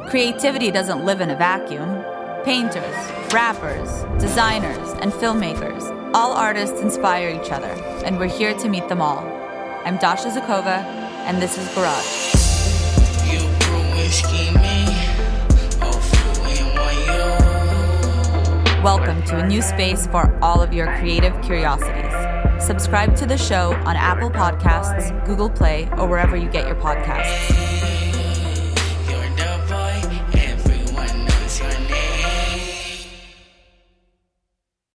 Creativity doesn't live in a vacuum. Painters, rappers, designers, and filmmakers, all artists inspire each other, and we're here to meet them all. I'm Dasha Zakova, and this is Garage. Welcome to a new space for all of your creative curiosities. Subscribe to the show on Apple Podcasts, Google Play, or wherever you get your podcasts.